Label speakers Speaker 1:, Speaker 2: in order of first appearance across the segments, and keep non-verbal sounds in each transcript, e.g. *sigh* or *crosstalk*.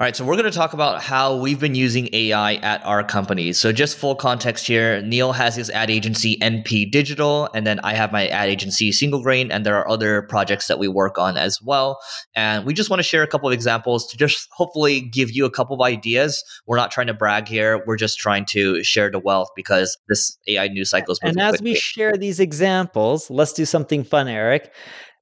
Speaker 1: All right, so we're going to talk about how we've been using AI at our company. So, just full context here Neil has his ad agency, NP Digital, and then I have my ad agency, Single Grain, and there are other projects that we work on as well. And we just want to share a couple of examples to just *laughs* hopefully give you a couple of ideas. We're not trying to brag here, we're just trying to share the wealth because this AI news cycle is
Speaker 2: And as
Speaker 1: quickly.
Speaker 2: we share these examples, let's do something fun, Eric.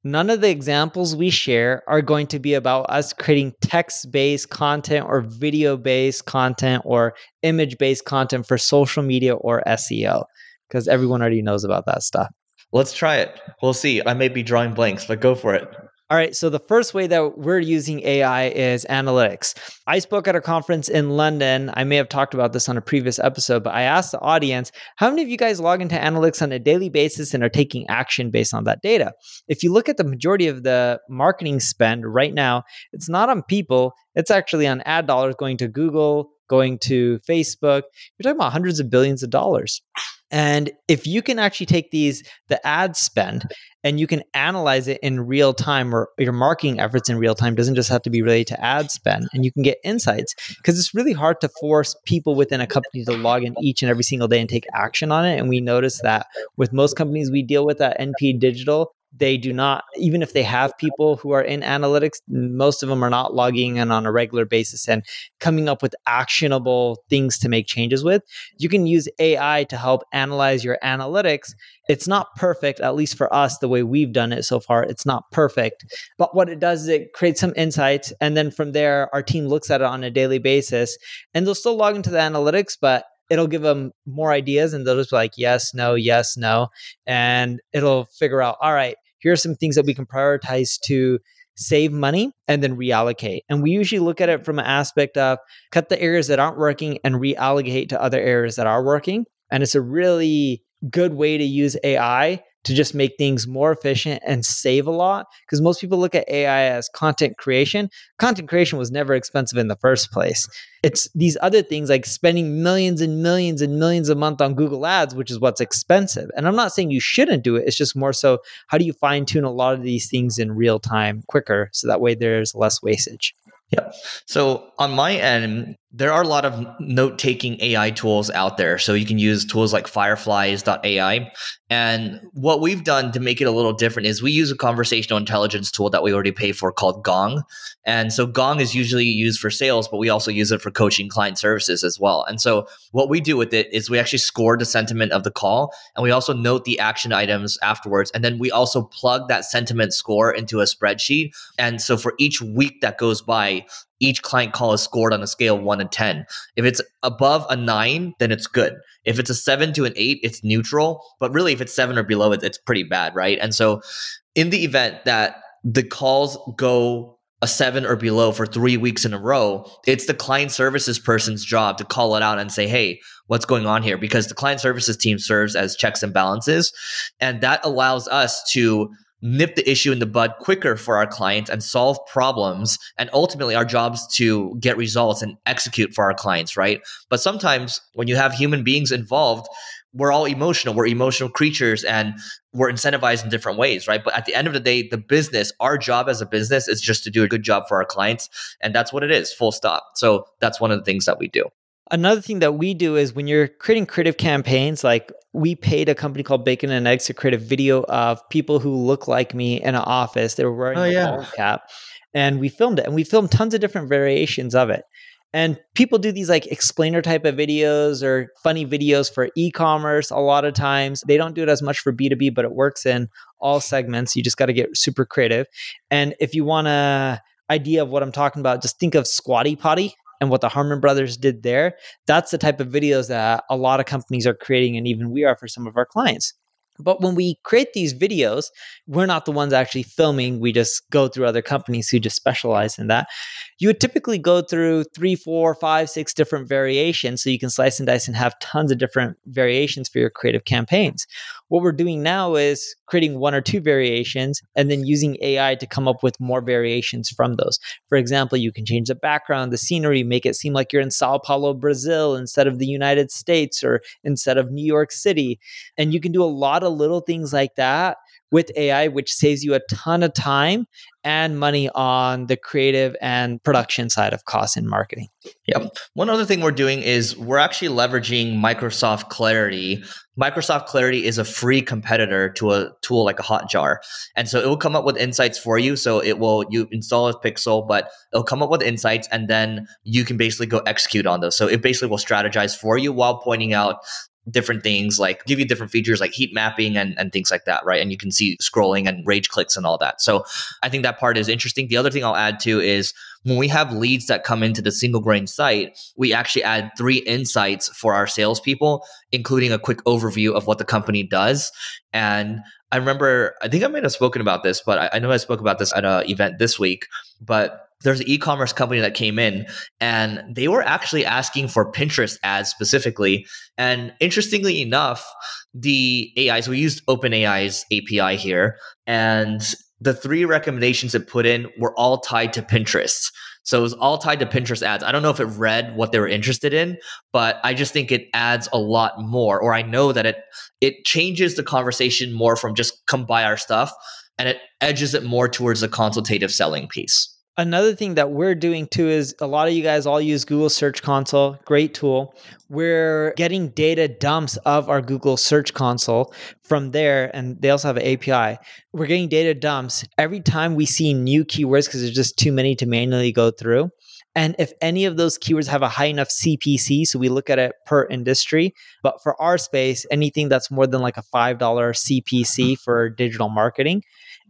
Speaker 2: None of the examples we share are going to be about us creating text based content or video based content or image based content for social media or SEO, because everyone already knows about that stuff.
Speaker 1: Let's try it. We'll see. I may be drawing blanks, but go for it.
Speaker 2: All right. So the first way that we're using AI is analytics. I spoke at a conference in London. I may have talked about this on a previous episode, but I asked the audience, how many of you guys log into analytics on a daily basis and are taking action based on that data? If you look at the majority of the marketing spend right now, it's not on people, it's actually on ad dollars going to Google, going to Facebook. You're talking about hundreds of billions of dollars. And if you can actually take these, the ad spend, and you can analyze it in real time or your marketing efforts in real time doesn't just have to be related to ad spend and you can get insights because it's really hard to force people within a company to log in each and every single day and take action on it and we notice that with most companies we deal with at np digital they do not even if they have people who are in analytics most of them are not logging in on a regular basis and coming up with actionable things to make changes with. You can use ai to help analyze your analytics. It's not perfect at least for us the way we've done it so far it's not perfect. But what it does is it creates some insights and then from there our team looks at it on a daily basis and they'll still log into the analytics but it'll give them more ideas and they'll just be like yes no yes no and it'll figure out all right here are some things that we can prioritize to save money and then reallocate. And we usually look at it from an aspect of cut the areas that aren't working and reallocate to other areas that are working. And it's a really good way to use AI to just make things more efficient and save a lot. Because most people look at AI as content creation. Content creation was never expensive in the first place. It's these other things like spending millions and millions and millions a month on Google Ads, which is what's expensive. And I'm not saying you shouldn't do it. It's just more so how do you fine tune a lot of these things in real time quicker so that way there's less wastage.
Speaker 1: Yep. So on my end, there are a lot of note taking AI tools out there. So you can use tools like fireflies.ai. And what we've done to make it a little different is we use a conversational intelligence tool that we already pay for called Gong. And so Gong is usually used for sales, but we also use it for coaching client services as well. And so what we do with it is we actually score the sentiment of the call and we also note the action items afterwards. And then we also plug that sentiment score into a spreadsheet. And so for each week that goes by, each client call is scored on a scale of one to 10. If it's above a nine, then it's good. If it's a seven to an eight, it's neutral. But really, if it's seven or below, it's, it's pretty bad, right? And so, in the event that the calls go a seven or below for three weeks in a row, it's the client services person's job to call it out and say, hey, what's going on here? Because the client services team serves as checks and balances. And that allows us to nip the issue in the bud quicker for our clients and solve problems and ultimately our jobs to get results and execute for our clients right? But sometimes when you have human beings involved we're all emotional. We're emotional creatures and we're incentivized in different ways right? But at the end of the day the business our job as a business is just to do a good job for our clients and that's what it is full stop. So that's one of the things that we do
Speaker 2: Another thing that we do is when you're creating creative campaigns, like we paid a company called Bacon and Eggs to create a video of people who look like me in an office. They were wearing
Speaker 1: Oh,
Speaker 2: a
Speaker 1: yeah.
Speaker 2: ball cap, and we filmed it. And we filmed tons of different variations of it. And people do these like explainer type of videos or funny videos for e-commerce. A lot of times they don't do it as much for B2B, but it works in all segments. You just got to get super creative. And if you want a idea of what I'm talking about, just think of Squatty Potty and what the Harmon brothers did there. That's the type of videos that a lot of companies are creating, and even we are for some of our clients. But when we create these videos, we're not the ones actually filming. We just go through other companies who just specialize in that. You would typically go through three, four, five, six different variations. So you can slice and dice and have tons of different variations for your creative campaigns. What we're doing now is creating one or two variations and then using AI to come up with more variations from those. For example, you can change the background, the scenery, make it seem like you're in Sao Paulo, Brazil instead of the United States or instead of New York City. And you can do a lot of little things like that with AI, which saves you a ton of time and money on the creative and production side of cost in marketing.
Speaker 1: Yep. One other thing we're doing is we're actually leveraging Microsoft Clarity. Microsoft Clarity is a free competitor to a tool like a Hotjar. And so it will come up with insights for you. So it will, you install a pixel, but it'll come up with insights and then you can basically go execute on those. So it basically will strategize for you while pointing out different things like give you different features like heat mapping and, and things like that right? And you can see scrolling and rage clicks and all that. So i think that part is interesting. The other thing i'll add to is when we have leads that come into the single grain site we actually add three insights for our salespeople including a quick overview of what the company does. And i remember i think i might have spoken about this but i, I know i spoke about this at an event this week but there's an e-commerce company that came in and they were actually asking for Pinterest ads specifically. And interestingly enough, the AIs, we used OpenAI's API here, and the three recommendations it put in were all tied to Pinterest. So it was all tied to Pinterest ads. I don't know if it read what they were interested in, but I just think it adds a lot more, or I know that it it changes the conversation more from just come buy our stuff and it edges it more towards a consultative selling piece.
Speaker 2: Another thing that we're doing too is a lot of you guys all use Google Search Console, great tool. We're getting data dumps of our Google Search Console from there, and they also have an API. We're getting data dumps every time we see new keywords because there's just too many to manually go through. And if any of those keywords have a high enough CPC, so we look at it per industry, but for our space, anything that's more than like a $5 CPC for digital marketing,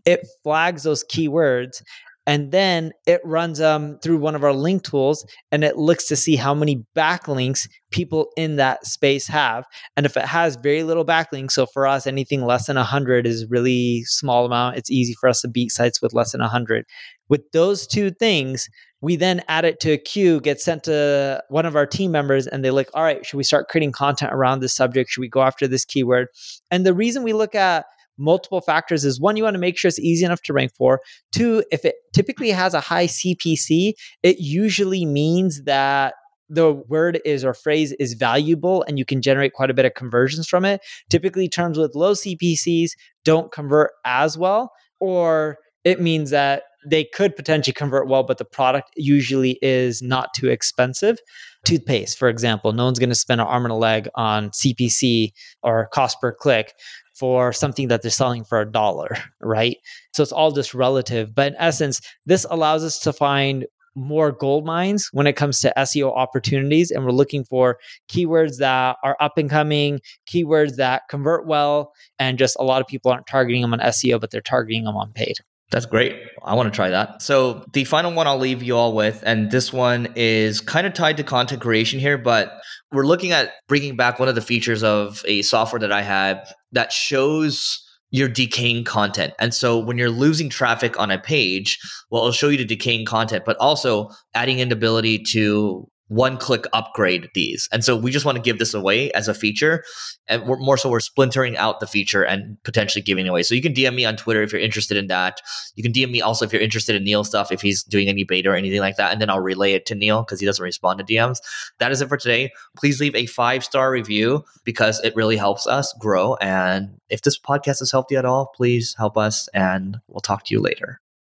Speaker 2: it flags those keywords and then it runs um, through one of our link tools and it looks to see how many backlinks people in that space have and if it has very little backlinks so for us anything less than 100 is really small amount. It's easy for us to beat sites with less than 100 with those two things we then add it to a queue get sent to one of our team members and they look all right should we start creating content around this subject? Should we go after this keyword? And the reason we look at multiple factors is one, you want to make sure it's easy enough to rank for. Two, if it typically has a high CPC, it usually means that the word is or phrase is valuable and you can generate quite a bit of conversions from it. Typically, terms with low CPCs don't convert as well, or it means that they could potentially convert well, but the product usually is not too expensive. Toothpaste, for example, no one's going to spend an arm and a leg on CPC or cost per click for something that they're selling for a dollar, *laughs* right? So it's all just relative. But in essence, this allows us to find more gold mines when it comes to SEO opportunities. And we're looking for keywords that are up and coming, keywords that convert well, and just a lot of people aren't targeting them on SEO, but they're targeting them on paid.
Speaker 1: That's great. I want to try that. So, the final one I'll leave you all with, and this one is kind of tied to content creation here, but we're looking at bringing back one of the features of a software that I had that shows your decaying content. And so when you're losing traffic on a page, well, it'll show you the decaying content, but also adding an ability to one click upgrade these. And so we just want to give this away as a feature. And more so we're splintering out the feature and potentially giving away. So you can DM me on Twitter if you're interested in that. You can DM me also if you're interested in Neil stuff, if he's doing any beta or anything like that. And then I'll relay it to Neil because he doesn't respond to DMs. That is it for today. Please leave a five star review because it really helps us grow. And if this podcast has helped you at all, please help us and we'll talk to you later.